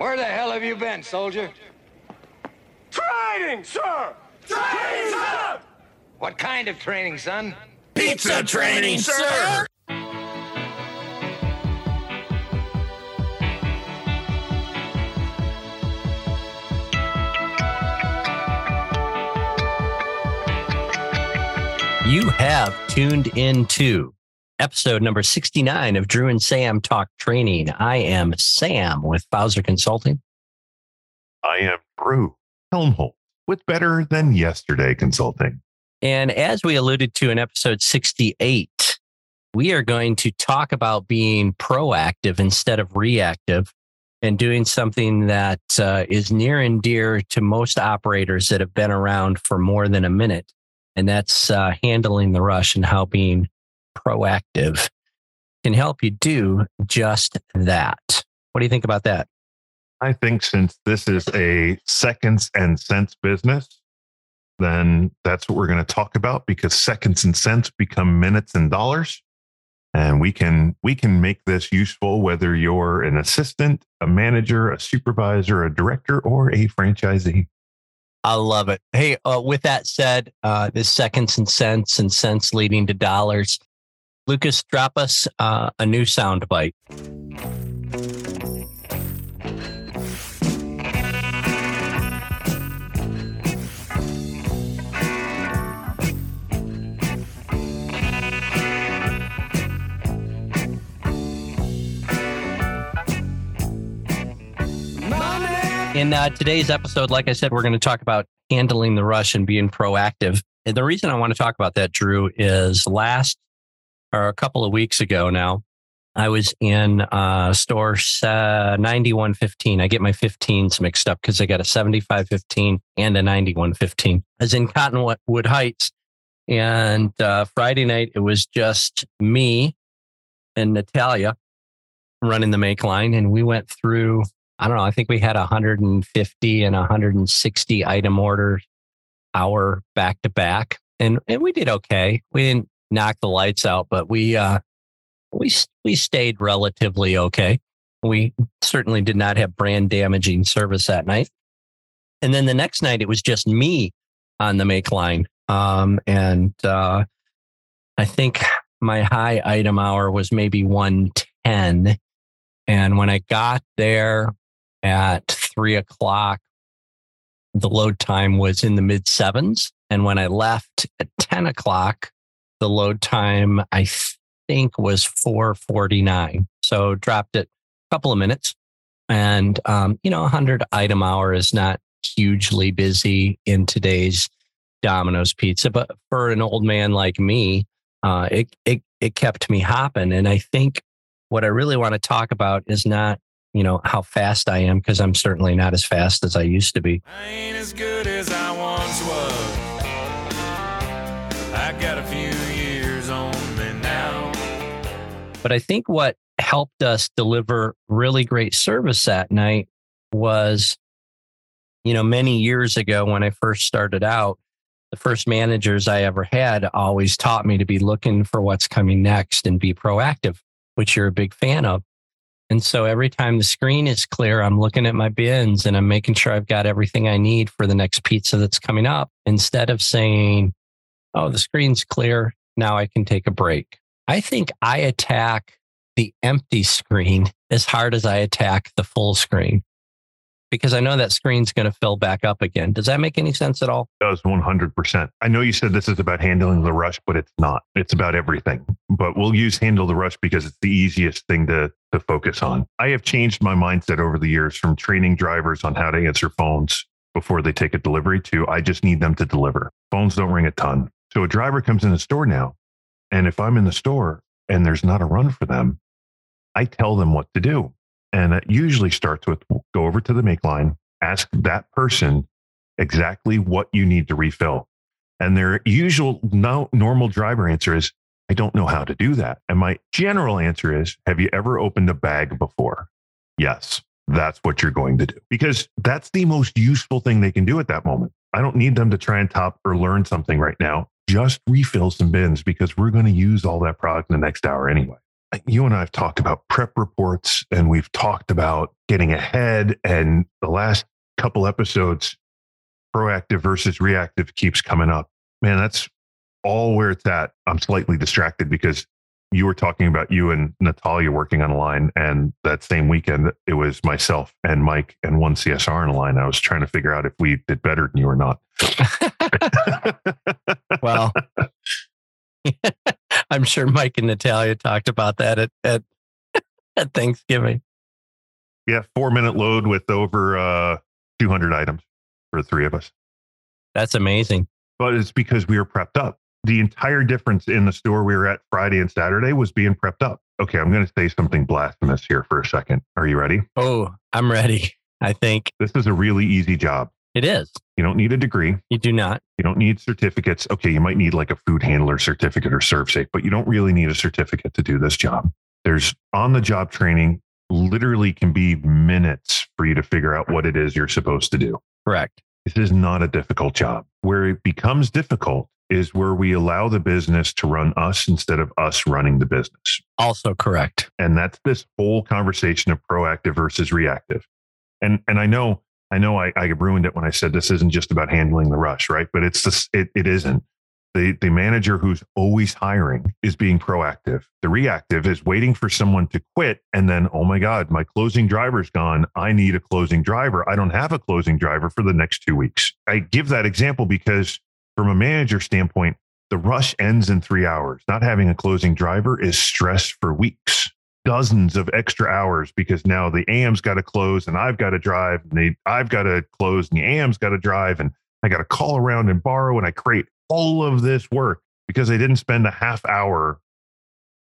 Where the hell have you been, soldier? Training, sir! Training, sir! What kind of training, son? Pizza training, sir! You have tuned in into episode number 69 of Drew and Sam Talk Training. I am Sam with Bowser Consulting. I am Drew Helmholtz with Better Than Yesterday Consulting. And as we alluded to in episode 68, we are going to talk about being proactive instead of reactive and doing something that uh, is near and dear to most operators that have been around for more than a minute. And that's uh, handling the rush and how being proactive can help you do just that. What do you think about that? I think since this is a seconds and cents business, then that's what we're going to talk about because seconds and cents become minutes and dollars. And we can we can make this useful whether you're an assistant, a manager, a supervisor, a director, or a franchisee. I love it. Hey, uh, with that said, uh, this seconds and cents and cents leading to dollars. Lucas, drop us uh, a new sound bite. In uh, today's episode, like I said, we're going to talk about handling the rush and being proactive. And the reason I want to talk about that, Drew, is last or a couple of weeks ago now, I was in uh, store uh, 9115. I get my 15s mixed up because I got a 7515 and a 9115. I was in Cottonwood Heights. And uh, Friday night, it was just me and Natalia running the make line. And we went through I don't know. I think we had 150 and 160 item orders hour back to back, and and we did okay. We didn't knock the lights out, but we uh we we stayed relatively okay. We certainly did not have brand damaging service that night. And then the next night, it was just me on the make line, um, and uh, I think my high item hour was maybe 110. And when I got there, at three o'clock, the load time was in the mid sevens. And when I left at 10 o'clock, the load time, I think, was 449. So dropped it a couple of minutes. And, um, you know, 100 item hour is not hugely busy in today's Domino's pizza. But for an old man like me, uh, it, it, it kept me hopping. And I think what I really want to talk about is not you know, how fast I am because I'm certainly not as fast as I used to be. I ain't as good as I once was. I got a few But I think what helped us deliver really great service that night was, you know, many years ago when I first started out, the first managers I ever had always taught me to be looking for what's coming next and be proactive, which you're a big fan of. And so every time the screen is clear, I'm looking at my bins and I'm making sure I've got everything I need for the next pizza that's coming up instead of saying, oh, the screen's clear. Now I can take a break. I think I attack the empty screen as hard as I attack the full screen because I know that screen's going to fill back up again. Does that make any sense at all? It does 100%. I know you said this is about handling the rush, but it's not. It's about everything. But we'll use handle the rush because it's the easiest thing to, to focus on. I have changed my mindset over the years from training drivers on how to answer phones before they take a delivery to I just need them to deliver. Phones don't ring a ton. So a driver comes in the store now. And if I'm in the store and there's not a run for them, I tell them what to do. And it usually starts with go over to the make line, ask that person exactly what you need to refill. And their usual no, normal driver answer is, I don't know how to do that. And my general answer is, have you ever opened a bag before? Yes, that's what you're going to do because that's the most useful thing they can do at that moment. I don't need them to try and top or learn something right now. Just refill some bins because we're going to use all that product in the next hour anyway. you and I have talked about prep reports and we've talked about getting ahead. And the last couple episodes, proactive versus reactive keeps coming up. Man, that's all where it's at. I'm slightly distracted because you were talking about you and Natalia working on a line. And that same weekend, it was myself and Mike and one CSR on a line. I was trying to figure out if we did better than you or not. well, I'm sure Mike and Natalia talked about that at, at, at Thanksgiving. Yeah, four minute load with over uh, 200 items for the three of us. That's amazing. But it's because we were prepped up. The entire difference in the store we were at Friday and Saturday was being prepped up. Okay, I'm going to say something blasphemous here for a second. Are you ready? Oh, I'm ready. I think This is a really easy job. it is. You don't need a degree. You do not. You don't need certificates. Okay, you might need like a food handler certificate or ServSafe, but you don't really need a certificate to do this job. There's on the job training, literally can be minutes for you to figure out what it is you're supposed to do. Correct. This is not a difficult job. Where it becomes difficult is where we allow the business to run us instead of us running the business. Also correct. And that's this whole conversation of proactive versus reactive. And and I know I know I, I ruined it when I said this isn't just about handling the rush, right? But it's this it, it isn't. The the manager who's always hiring is being proactive. The reactive is waiting for someone to quit and then, oh my God, my closing driver's gone. I need a closing driver. I don't have a closing driver for the next two weeks. I give that example because from a manager standpoint, the rush ends in three hours. Not having a closing driver is stress for weeks dozens of extra hours because now the AM's got to close and I've got to drive and they, I've got to close and the AM's got to drive and I got to call around and borrow and I create all of this work because I didn't spend a half hour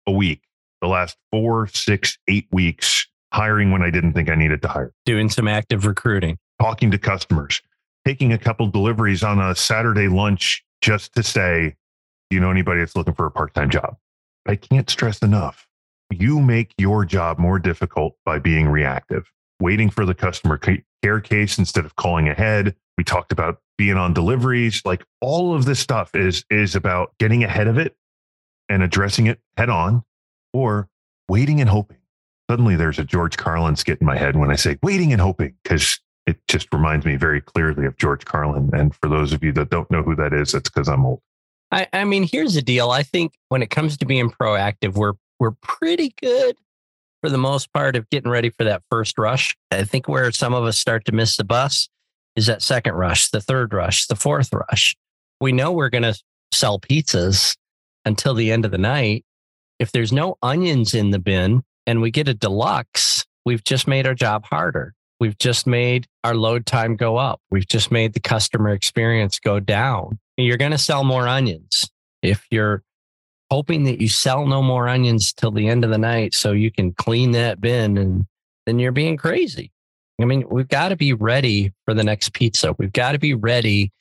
a week the last four, six, eight weeks hiring when I didn't think I needed to hire, Doing some active recruiting. talking to customers, taking a couple deliveries on a Saturday lunch just to say, do you know anybody that's looking for a part time job? I can't stress enough you make your job more difficult by being reactive, waiting for the customer care case instead of calling ahead. We talked about being on deliveries. Like all of this stuff is is about getting ahead of it and addressing it head on or waiting and hoping. Suddenly there's a George Carlin skit in my head when I say waiting and hoping because it just reminds me very clearly of George Carlin. And for those of you that don't know who that is, it's because I'm old. I, I mean, here's the deal. I think when it comes to being proactive, we're we're pretty good for the most part of getting ready for that first rush. I think where some of us start to miss the bus is that second rush, the third rush, the fourth rush. We know we're going to sell pizzas until the end of the night. If there's no onions in the bin and we get a deluxe, we've just made our job harder. We've just made our load time go up. We've just made the customer experience go down. You're going to sell more onions. If you're hoping that you sell no more onions till the end of the night so you can clean that bin and then you're being crazy. I mean, we've got to be ready for the next pizza. We've got to be ready,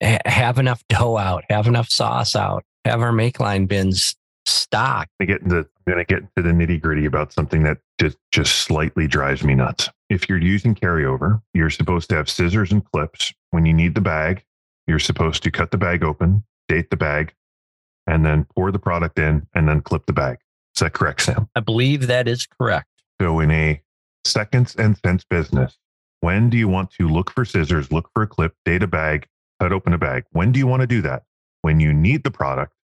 have enough dough out, have enough sauce out, have our make line bins stocked. I get into, I'm going to get into the nitty gritty about something that just, just slightly drives me nuts. If you're using carryover, you're supposed to have scissors and clips. When you need the bag, you're supposed to cut the bag open, date the bag, and then pour the product in and then clip the bag. Is that correct, Sam? I believe that is correct. So, in a seconds and cents business, when do you want to look for scissors, look for a clip, date a bag, cut open a bag? When do you want to do that? When you need the product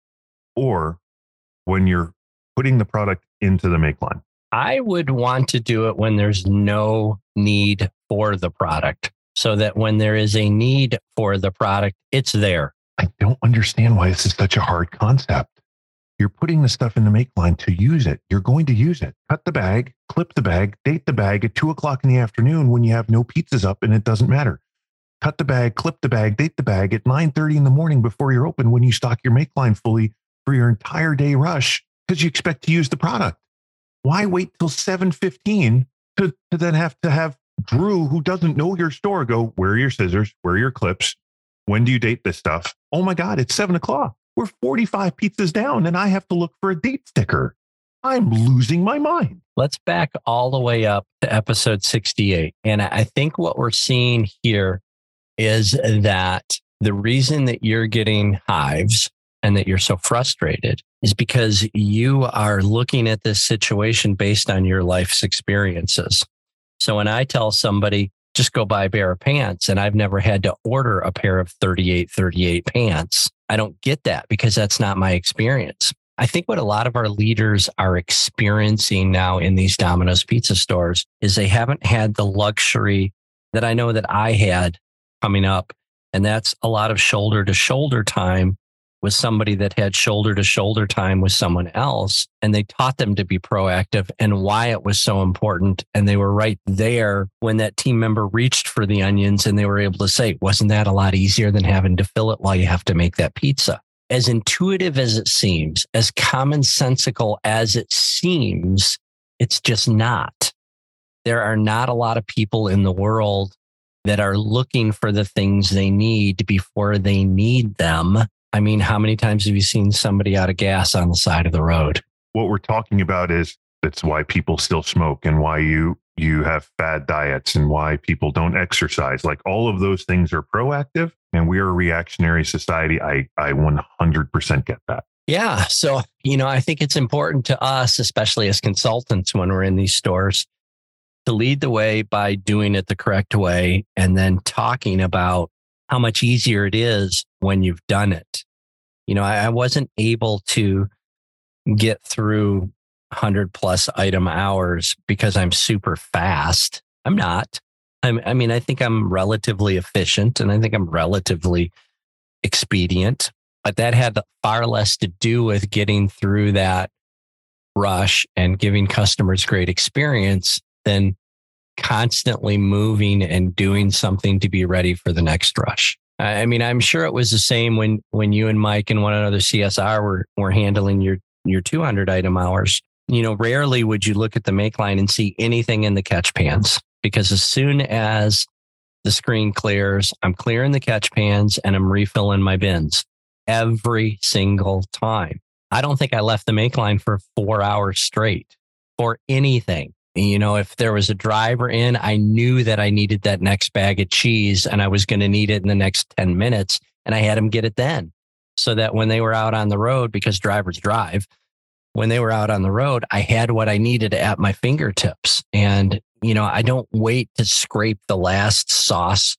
or when you're putting the product into the make line? I would want to do it when there's no need for the product so that when there is a need for the product, it's there. I don't understand why this is such a hard concept. You're putting the stuff in the make line to use it. You're going to use it. Cut the bag, clip the bag, date the bag at two o'clock in the afternoon when you have no pizzas up and it doesn't matter. Cut the bag, clip the bag, date the bag at 9:30 in the morning before you're open when you stock your make line fully for your entire day rush because you expect to use the product. Why wait till 7:15 to, to then have to have Drew, who doesn't know your store, go, where are your scissors? Where are your clips? When do you date this stuff? Oh my God, it's seven o'clock. We're 45 pizzas down and I have to look for a date sticker. I'm losing my mind. Let's back all the way up to episode 68. And I think what we're seeing here is that the reason that you're getting hives and that you're so frustrated is because you are looking at this situation based on your life's experiences. So when I tell somebody, just go buy a pair of pants, and I've never had to order a pair of 38, 38 pants, I don't get that because that's not my experience. I think what a lot of our leaders are experiencing now in these Domino's pizza stores is they haven't had the luxury that I know that I had coming up. And that's a lot of shoulder to shoulder time with somebody that had shoulder to shoulder time with someone else. And they taught them to be proactive and why it was so important. And they were right there when that team member reached for the onions and they were able to say, wasn't that a lot easier than having to fill it while you have to make that pizza? As intuitive as it seems, as commonsensical as it seems, it's just not. There are not a lot of people in the world that are looking for the things they need before they need them I mean, how many times have you seen somebody out of gas on the side of the road? What we're talking about is that's why people still smoke and why you you have fad diets and why people don't exercise. Like all of those things are proactive and we are a reactionary society. I I 100% get that. Yeah, so you know, I think it's important to us especially as consultants when we're in these stores to lead the way by doing it the correct way and then talking about how much easier it is when you've done it. You know, I, I wasn't able to get through 100 plus item hours because I'm super fast. I'm not. I'm, I mean, I think I'm relatively efficient and I think I'm relatively expedient, but that had far less to do with getting through that rush and giving customers great experience than constantly moving and doing something to be ready for the next rush. I mean, I'm sure it was the same when when you and Mike and one another CSR were were handling your your 200 item hours. You know, rarely would you look at the make line and see anything in the catch pans because as soon as the screen clears, I'm clearing the catch pans and I'm refilling my bins every single time. I don't think I left the make line for four hours straight for anything. You know, if there was a driver in, I knew that I needed that next bag of cheese and I was going to need it in the next 10 minutes. And I had them get it then so that when they were out on the road, because drivers drive, when they were out on the road, I had what I needed at my fingertips. And, you know, I don't wait to scrape the last sauce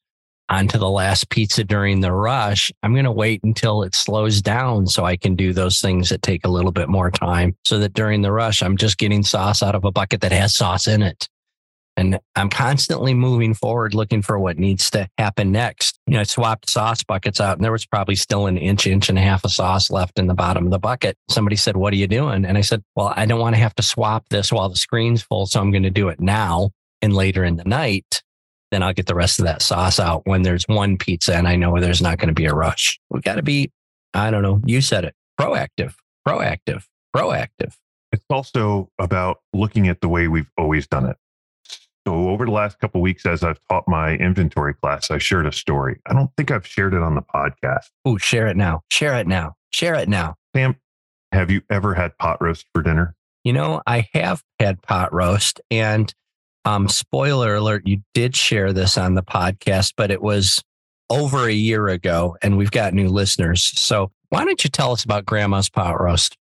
onto the last pizza during the rush, I'm going to wait until it slows down so I can do those things that take a little bit more time so that during the rush, I'm just getting sauce out of a bucket that has sauce in it. And I'm constantly moving forward, looking for what needs to happen next. You know, I swapped sauce buckets out and there was probably still an inch, inch and a half of sauce left in the bottom of the bucket. Somebody said, What are you doing? And I said, Well, I don't want to have to swap this while the screen's full. So I'm going to do it now and later in the night then I'll get the rest of that sauce out when there's one pizza and I know there's not going to be a rush. We've got to be, I don't know, you said it, proactive, proactive, proactive. It's also about looking at the way we've always done it. So over the last couple weeks, as I've taught my inventory class, I shared a story. I don't think I've shared it on the podcast. Oh, share it now. Share it now. Share it now. Sam, have you ever had pot roast for dinner? You know, I have had pot roast and um, spoiler alert, you did share this on the podcast, but it was over a year ago and we've got new listeners. So why don't you tell us about grandma's pot roast?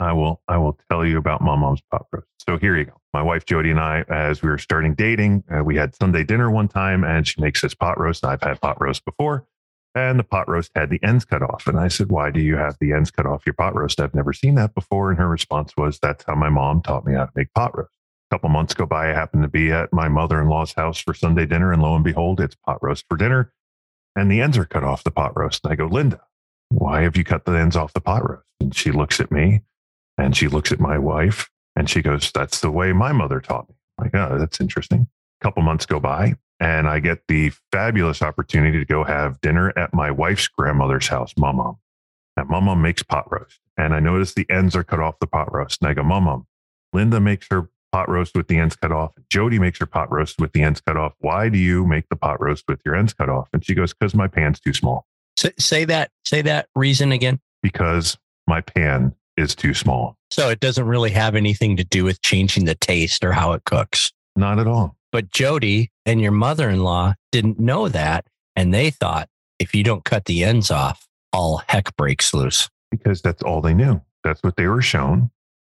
I will I will tell you about my mom's pot roast. So here you go. My wife Jody and I, as we were starting dating, uh, we had Sunday dinner one time, and she makes this pot roast. I've had pot roast before, and the pot roast had the ends cut off. And I said, "Why do you have the ends cut off your pot roast? I've never seen that before." And her response was, "That's how my mom taught me how to make pot roast." Couple months go by, I happen to be at my mother in law's house for Sunday dinner, and lo and behold, it's pot roast for dinner, and the ends are cut off the pot roast. And I go, Linda, why have you cut the ends off the pot roast? And she looks at me, and she looks at my wife, and she goes, "That's the way my mother taught me." I'm like, oh, that's interesting. A couple months go by, and I get the fabulous opportunity to go have dinner at my wife's grandmother's house, Mama. And Mama makes pot roast, and I notice the ends are cut off the pot roast, and I go, Mama, Linda makes her pot roast with the ends cut off. Jody makes her pot roast with the ends cut off. Why do you make the pot roast with your ends cut off? And she goes, because my pan's too small. Say, say that, say that reason again. Because my pan is too small. So it doesn't really have anything to do with changing the taste or how it cooks. Not at all. But Jody and your mother in law didn't know that. And they thought if you don't cut the ends off, all heck breaks loose. Because that's all they knew That's what they were shown.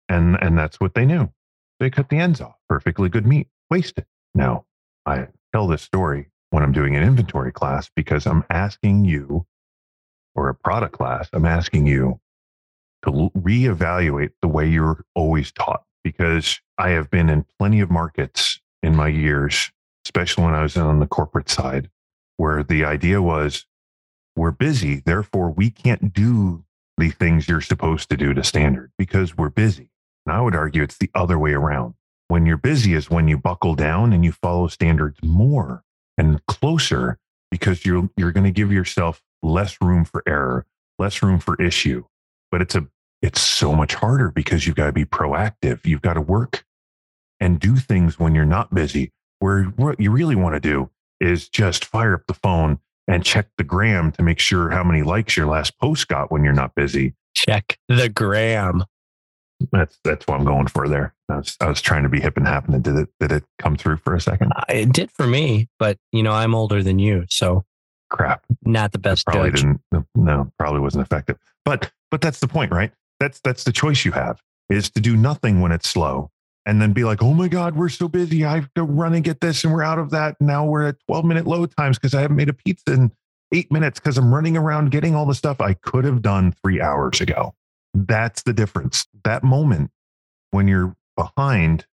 And, and that's what they knew. They cut the ends off. Perfectly good meat, wasted. Now, I tell this story when I'm doing an inventory class because I'm asking you, or a product class, I'm asking you to reevaluate the way you're always taught. Because I have been in plenty of markets in my years, especially when I was on the corporate side, where the idea was we're busy, therefore we can't do the things you're supposed to do to standard because we're busy. And I would argue it's the other way around. When you're busy is when you buckle down and you follow standards more and closer because you're you're going to give yourself less room for error, less room for issue. But it's a it's so much harder because you've got to be proactive. You've got to work and do things when you're not busy. Where what you really want to do is just fire up the phone and check the gram to make sure how many likes your last post got when you're not busy. Check the gram. That's that's what I'm going for there. I was I was trying to be hip and happening. Did it did it come through for a second? Uh, It did for me, but you know, I'm older than you, so Crap. not the best Probably judge. didn't no, probably wasn't effective. But but that's the point, right? That's that's the choice you have is to do nothing when it's slow and then be like, oh my God, we're so busy. I have to run and get this and we're out of that. Now we're at 12 minute load times because I haven't made a pizza in eight minutes because I'm running around getting all the stuff I could have done three hours ago. That's the difference. That moment when you're behind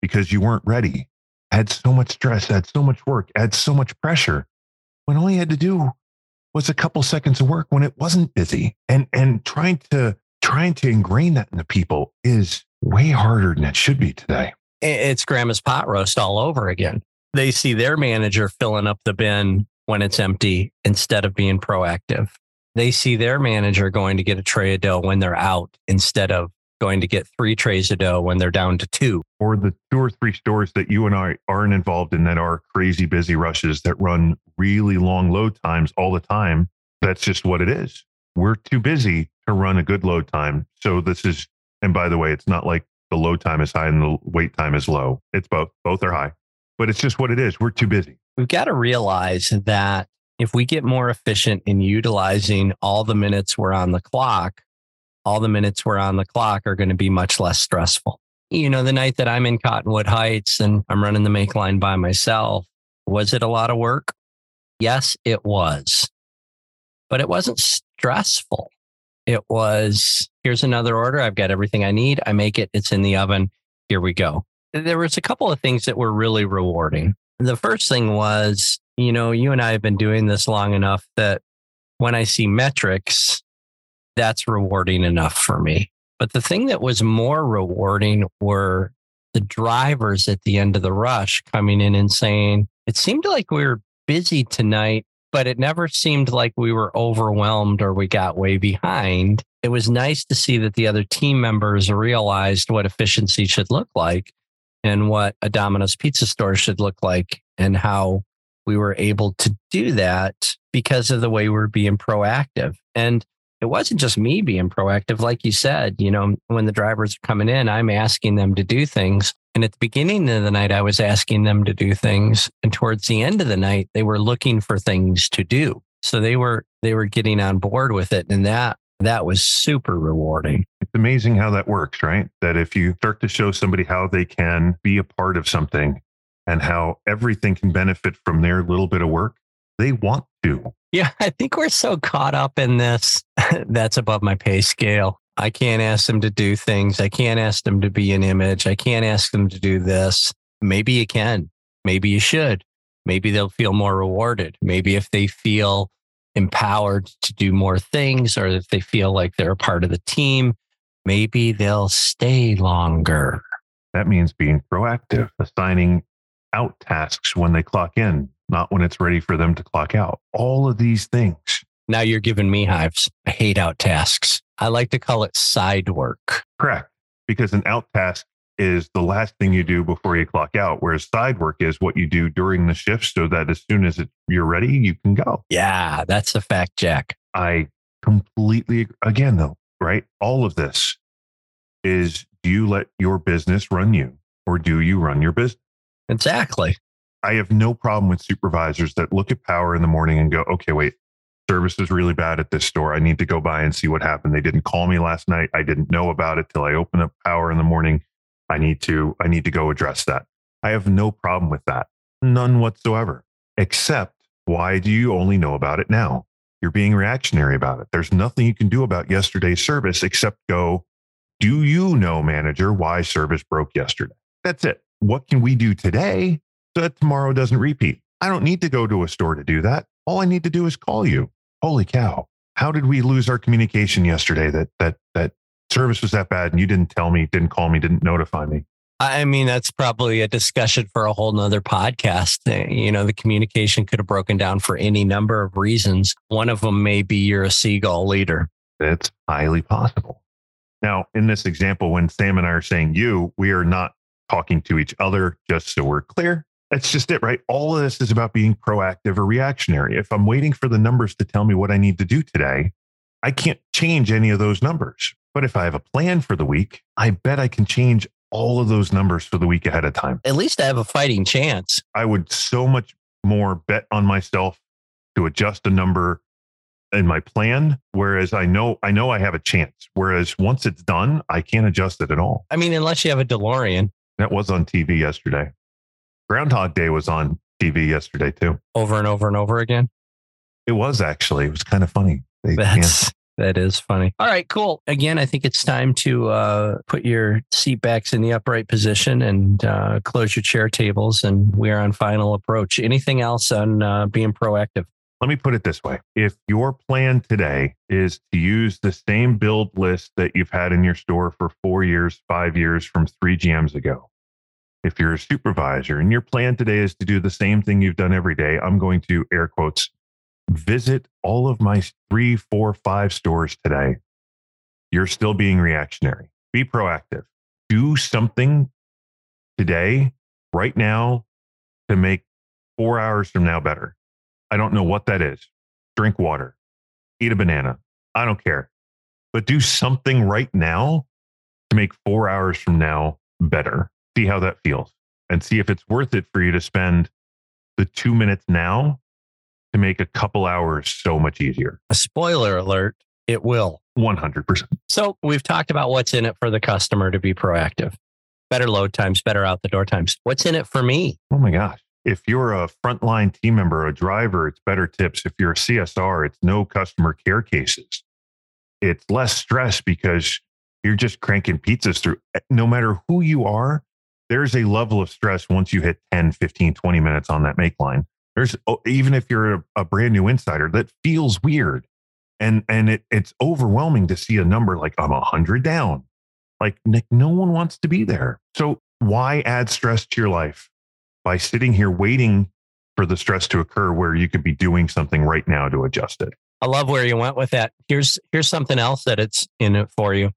because you weren't ready had so much stress, had so much work, had so much pressure when all you had to do was a couple seconds of work when it wasn't busy. And and trying to trying to ingrain that in the people is way harder than it should be today. It's grandma's pot roast all over again. They see their manager filling up the bin when it's empty instead of being proactive. They see their manager going to get a tray of dough when they're out instead of going to get three trays of dough when they're down to two. Or the two or three stores that you and I aren't involved in that are crazy busy rushes that run really long load times all the time. That's just what it is. We're too busy to run a good load time. So this is, and by the way, it's not like the load time is high and the wait time is low. It's both. Both are high. But it's just what it is. We're too busy. We've got to realize that if we get more efficient in utilizing all the minutes we're on the clock, all the minutes we're on the clock are going to be much less stressful. You know, the night that I'm in Cottonwood Heights and I'm running the make line by myself, was it a lot of work? Yes, it was. But it wasn't stressful. It was here's another order. I've got everything I need. I make it, it's in the oven. Here we go. There was a couple of things that were really rewarding. The first thing was, you know, you and I have been doing this long enough that when I see metrics, that's rewarding enough for me. But the thing that was more rewarding were the drivers at the end of the rush coming in and saying, it seemed like we were busy tonight, but it never seemed like we were overwhelmed or we got way behind. It was nice to see that the other team members realized what efficiency should look like and what a Domino's pizza store should look like and how we were able to do that because of the way we we're being proactive. And it wasn't just me being proactive. Like you said, you know, when the drivers are coming in, I'm asking them to do things. And at the beginning of the night, I was asking them to do things. And towards the end of the night, they were looking for things to do. So they were, they were getting on board with it. And that, that was super rewarding. It's amazing how that works, right? That if you start to show somebody how they can be a part of something and how everything can benefit from their little bit of work, they want to. Yeah, I think we're so caught up in this. That's above my pay scale. I can't ask them to do things. I can't ask them to be an image. I can't ask them to do this. Maybe you can. Maybe you should. Maybe they'll feel more rewarded. Maybe if they feel empowered to do more things or if they feel like they're a part of the team, maybe they'll stay longer. That means being proactive, assigning out tasks when they clock in, not when it's ready for them to clock out. All of these things. Now you're giving me hives. I hate out tasks. I like to call it side work. Correct. Because an out task is the last thing you do before you clock out, whereas side work is what you do during the shift so that as soon as it, you're ready, you can go. Yeah, that's a fact, Jack. I completely, again, though, right? All of this is do you let your business run you or do you run your business? Exactly. I have no problem with supervisors that look at power in the morning and go, okay, wait, service is really bad at this store. I need to go by and see what happened. They didn't call me last night. I didn't know about it till I opened up power in the morning. I need to I need to go address that. I have no problem with that. None whatsoever. Except why do you only know about it now? You're being reactionary about it. There's nothing you can do about yesterday's service except go, do you know, manager, why service broke yesterday? That's it. What can we do today so that tomorrow doesn't repeat? I don't need to go to a store to do that. All I need to do is call you. Holy cow. How did we lose our communication yesterday that that that service was that bad and you didn't tell me, didn't call me, didn't notify me? I mean, that's probably a discussion for a whole nother podcast. Uh, You know, the communication could have broken down for any number of reasons. One of them may be you're a seagull leader. It's highly possible. Now, in this example, when Sam and I are saying you, we are not talking to each other, just so we're clear. That's just it, right? All of this is about being proactive or reactionary. If I'm waiting for the numbers to tell me what I need to do today, I can't change any of those numbers. But if I have a plan for the week, I bet I can change all of those numbers for the week ahead of time. At least I have a fighting chance. I would so much more bet on myself to adjust a number in my plan whereas i know i know i have a chance whereas once it's done i can't adjust it at all I mean, unless you have a DeLorean that was on tv yesterday groundhog day was on tv yesterday too over and over and over again. it was actually it was kind of funny They-. That's that is funny. All right, cool. Again, I think it's time to uh, put your seat backs in the upright position and uh, close your chair tables, and we are on final approach. Anything else on uh, being proactive? let me put it this way if your plan today is to use the same build list that you've had in your store for four years five years from three gms ago if you're a supervisor and your plan today is to do the same thing you've done every day i'm going to air quotes visit all of my three four five stores today you're still being reactionary be proactive do something today right now to make four hours from now better I don't know what that is. Drink water, eat a banana. I don't care. But do something right now to make four hours from now better. See how that feels and see if it's worth it for you to spend the two minutes now to make a couple hours so much easier. A spoiler alert: it will. 100%. So we've talked about what's in it for the customer to be proactive. Better load times, better out the door times. What's in it for me? Oh my gosh. If you're a frontline team member, a driver, it's better tips. If you're a CSR, it's no customer care cases. It's less stress because you're just cranking pizzas through. eh, No matter who you are, there's a level of stress once you hit 10, 15, 20 minutes on that make line. There's oh, even if you're a, a brand new insider, that feels weird. And and it, it's overwhelming to see a number like I'm a hundred down. Like Nick, no one wants to be there. So why add stress to your life? by sitting here waiting for the stress to occur where you could be doing something right now to adjust it. I love where you went with that. Here's here's something else that it's in it for you.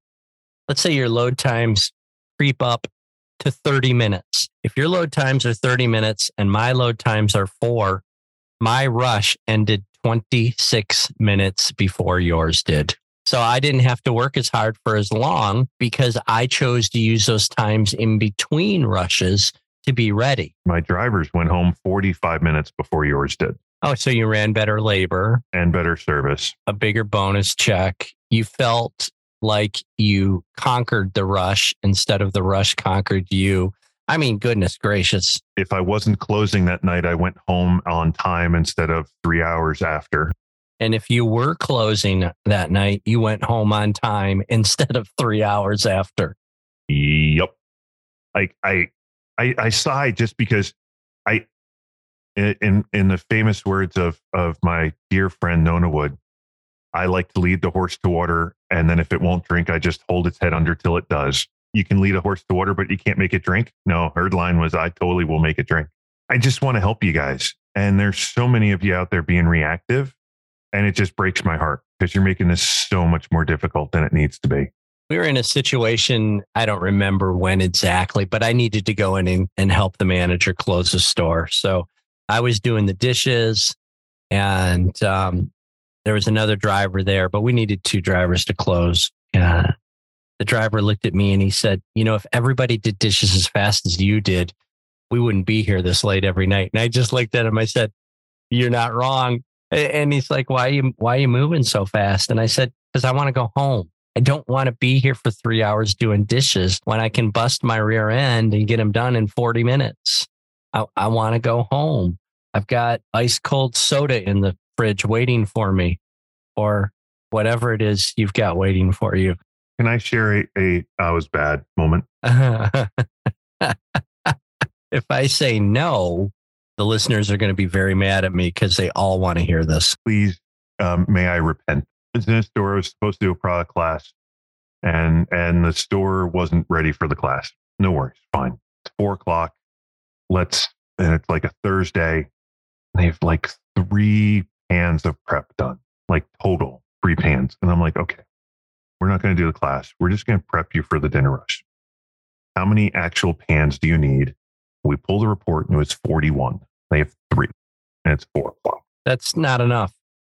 Let's say your load times creep up to 30 minutes. If your load times are 30 minutes and my load times are 4, my rush ended 26 minutes before yours did. So I didn't have to work as hard for as long because I chose to use those times in between rushes to be ready. My drivers went home 45 minutes before yours did Oh, so you ran better labor, and better service. a bigger bonus check. You felt like you conquered the rush instead of the rush conquered you. I mean, goodness gracious. If I wasn't closing that night, I went home on time instead of three hours after. And if you were closing that night, you went home on time instead of three hours after. Yep. I, I, I, I sigh just because I, in in the famous words of of my dear friend Nona Wood, I like to lead the horse to water, and then if it won't drink, I just hold its head under till it does. You can lead a horse to water, but you can't make it drink. No, her line was, "I totally will make it drink." I just want to help you guys, and there's so many of you out there being reactive, and it just breaks my heart because you're making this so much more difficult than it needs to be. We were in a situation, I don't remember when exactly, but I needed to go in and, and help the manager close the store. So I was doing the dishes and um, there was another driver there, but we needed two drivers to close. Uh, the driver looked at me and he said, You know, if everybody did dishes as fast as you did, we wouldn't be here this late every night. And I just looked at him. I said, You're not wrong. And he's like, "Why you why you moving so fast?" And I said, "Because I want to go home. I don't want to be here for three hours doing dishes when I can bust my rear end and get them done in forty minutes. I, I want to go home. I've got ice cold soda in the fridge waiting for me, or whatever it is you've got waiting for you." Can I share a, a I was bad moment? if I say no, the listeners are going to be very mad at me because they all want to hear this. Please, um, may I repent? I was in a store. I was supposed to do a product class, and and the store wasn't ready for the class. No worries, fine. It's four o'clock. Let's and it's like a Thursday. They have like three pans of prep done, like total three pans. And I'm like, okay, we're not going to do the class. We're just going to prep you for the dinner rush. How many actual pans do you need? We pull the report and it was 41. They have three, and it's four o'clock. That's not enough.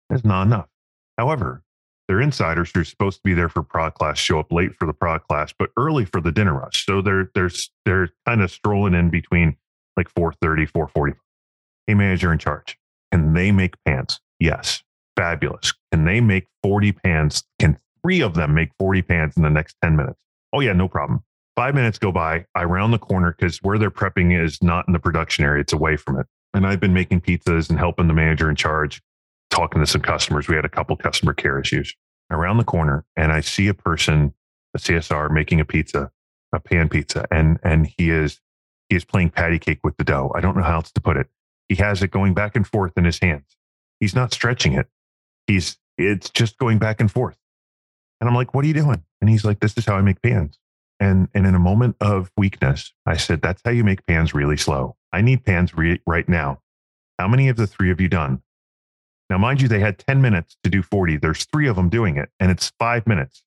That's not enough. However, their insiders who are supposed to be there for product class show up late for the product class, but early for the dinner rush. So they're they're they're kind of strolling in between like 4:30, 4:45. Hey, manager in charge, can they make pants? Yes, fabulous. Can they make 40 pants? Can three of them make 40 pants in the next 10 minutes? Oh yeah, no problem. Five minutes go by. I round the corner because where they're prepping is not in the production area; it's away from it. And I've been making pizzas and helping the manager in charge talking to some customers. We had a couple customer care issues around the corner, and I see a person, a CSR, making a pizza, a pan pizza, and and he is he is playing patty cake with the dough. I don't know how else to put it. He has it going back and forth in his hands. He's not stretching it. He's it's just going back and forth. And I'm like, "What are you doing?" And he's like, "This is how I make pans." And and in a moment of weakness, I said, "That's how you make pans really slow. I need pans re- right now. How many of the three have you done?" Now, mind you, they had 10 minutes to do 40. There's three of them doing it, and it's five minutes.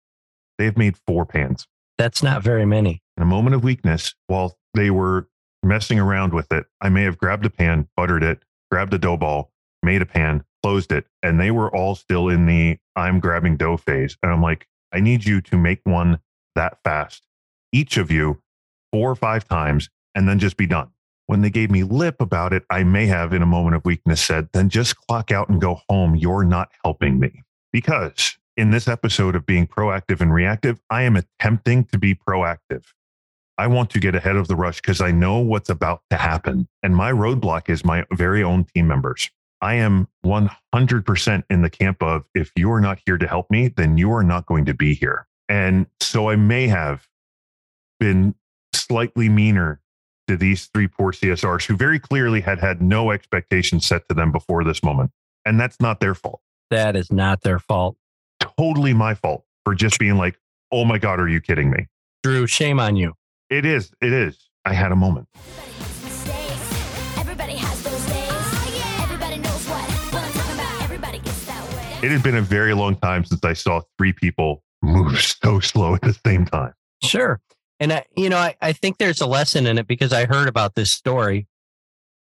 They've made four pans. That's not very many. In a moment of weakness, while they were messing around with it, I may have grabbed a pan, buttered it, grabbed a dough ball, made a pan, closed it, and they were all still in the I'm grabbing dough phase. And I'm like, I need you to make one that fast, each of you four or five times, and then just be done. When they gave me lip about it, I may have, in a moment of weakness, said, then just clock out and go home. You're not helping me. Because in this episode of being proactive and reactive, I am attempting to be proactive. I want to get ahead of the rush because I know what's about to happen. And my roadblock is my very own team members. I am 100% in the camp of if you are not here to help me, then you are not going to be here. And so I may have been slightly meaner to these three poor CSRs who very clearly had had no expectations set to them before this moment. And that's not their fault. That is not their fault. Totally my fault for just being like, oh my God, are you kidding me? Drew, shame on you. It is. It is. I had a moment. Everybody has those days. Oh, Everybody knows what, what I'm talking about. Everybody gets that way. It had been a very long time since I saw three people move so slow at the same time. Sure. And I, you know, I, I think there's a lesson in it because I heard about this story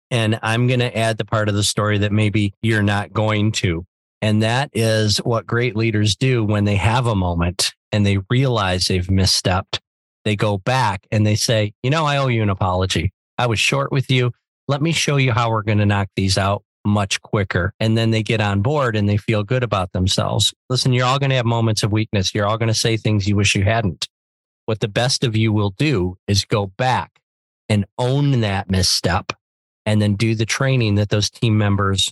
and I'm going to add the part of the story that maybe you're not going to. And that is what great leaders do when they have a moment and they realize they've misstepped. They go back and they say, you know, I owe you an apology. I was short with you. Let me show you how we're going to knock these out much quicker. And then they get on board and they feel good about themselves. Listen, you're all going to have moments of weakness. You're all going to say things you wish you hadn't. What the best of you will do is go back and own that misstep and then do the training that those team members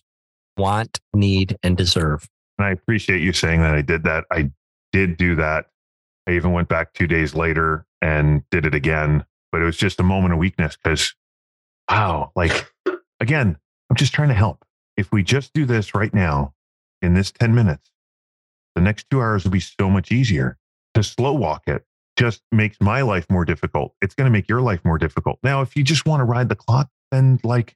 want, need, and deserve. And I appreciate you saying that I did that. I did do that. I even went back two days later and did it again, but it was just a moment of weakness because, wow, like, again, I'm just trying to help. If we just do this right now in this 10 minutes, the next two hours will be so much easier. To slow walk it just makes my life more difficult. It's going to make your life more difficult. Now, if you just want to ride the clock, then like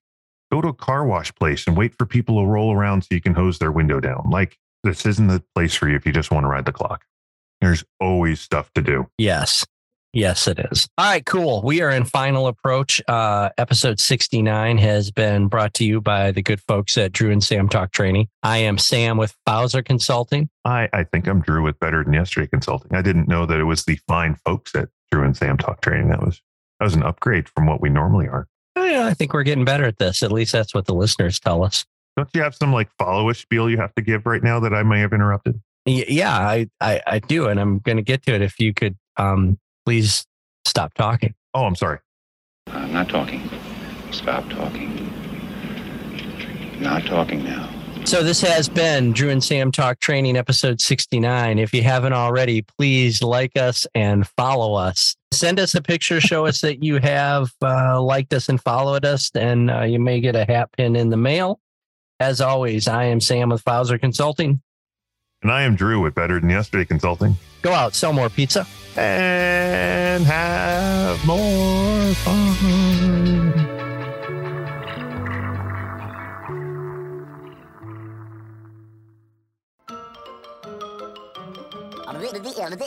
go to a car wash place and wait for people to roll around so you can hose their window down. Like this isn't the place for you if you just want to ride the clock. There's always stuff to do. Yes. Yes, it is. All right, cool. We are in final approach. Uh, episode 69 has been brought to you by the good folks at Drew and Sam Talk Training. I am Sam with Bowser Consulting. I, I think I'm Drew with Better Than Yesterday Consulting. I didn't know that it was the fine folks at Drew and Sam Talk Training. That was that was an upgrade from what we normally are. Oh, yeah, I think we're getting better at this. At least that's what the listeners tell us. Don't you have some like follow-up spiel you have to give right now that I may have interrupted? Y- Yeah, I, I, I do. And I'm going to get to it. If you could um, please stop talking. Oh, I'm sorry. I'm not talking. Stop talking. Not talking now. So this has been Drew and Sam Talk Training episode 69. If you haven't already, please like us and follow us. Send us a picture, show us that you have uh, liked us and followed us, and uh, you may get a hat pin in the mail. As always, I am Sam with Fowler Consulting. And I am Drew with Better Than Yesterday Consulting. Go out, sell more pizza. And have more fun.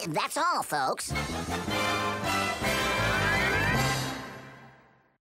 That's all, folks.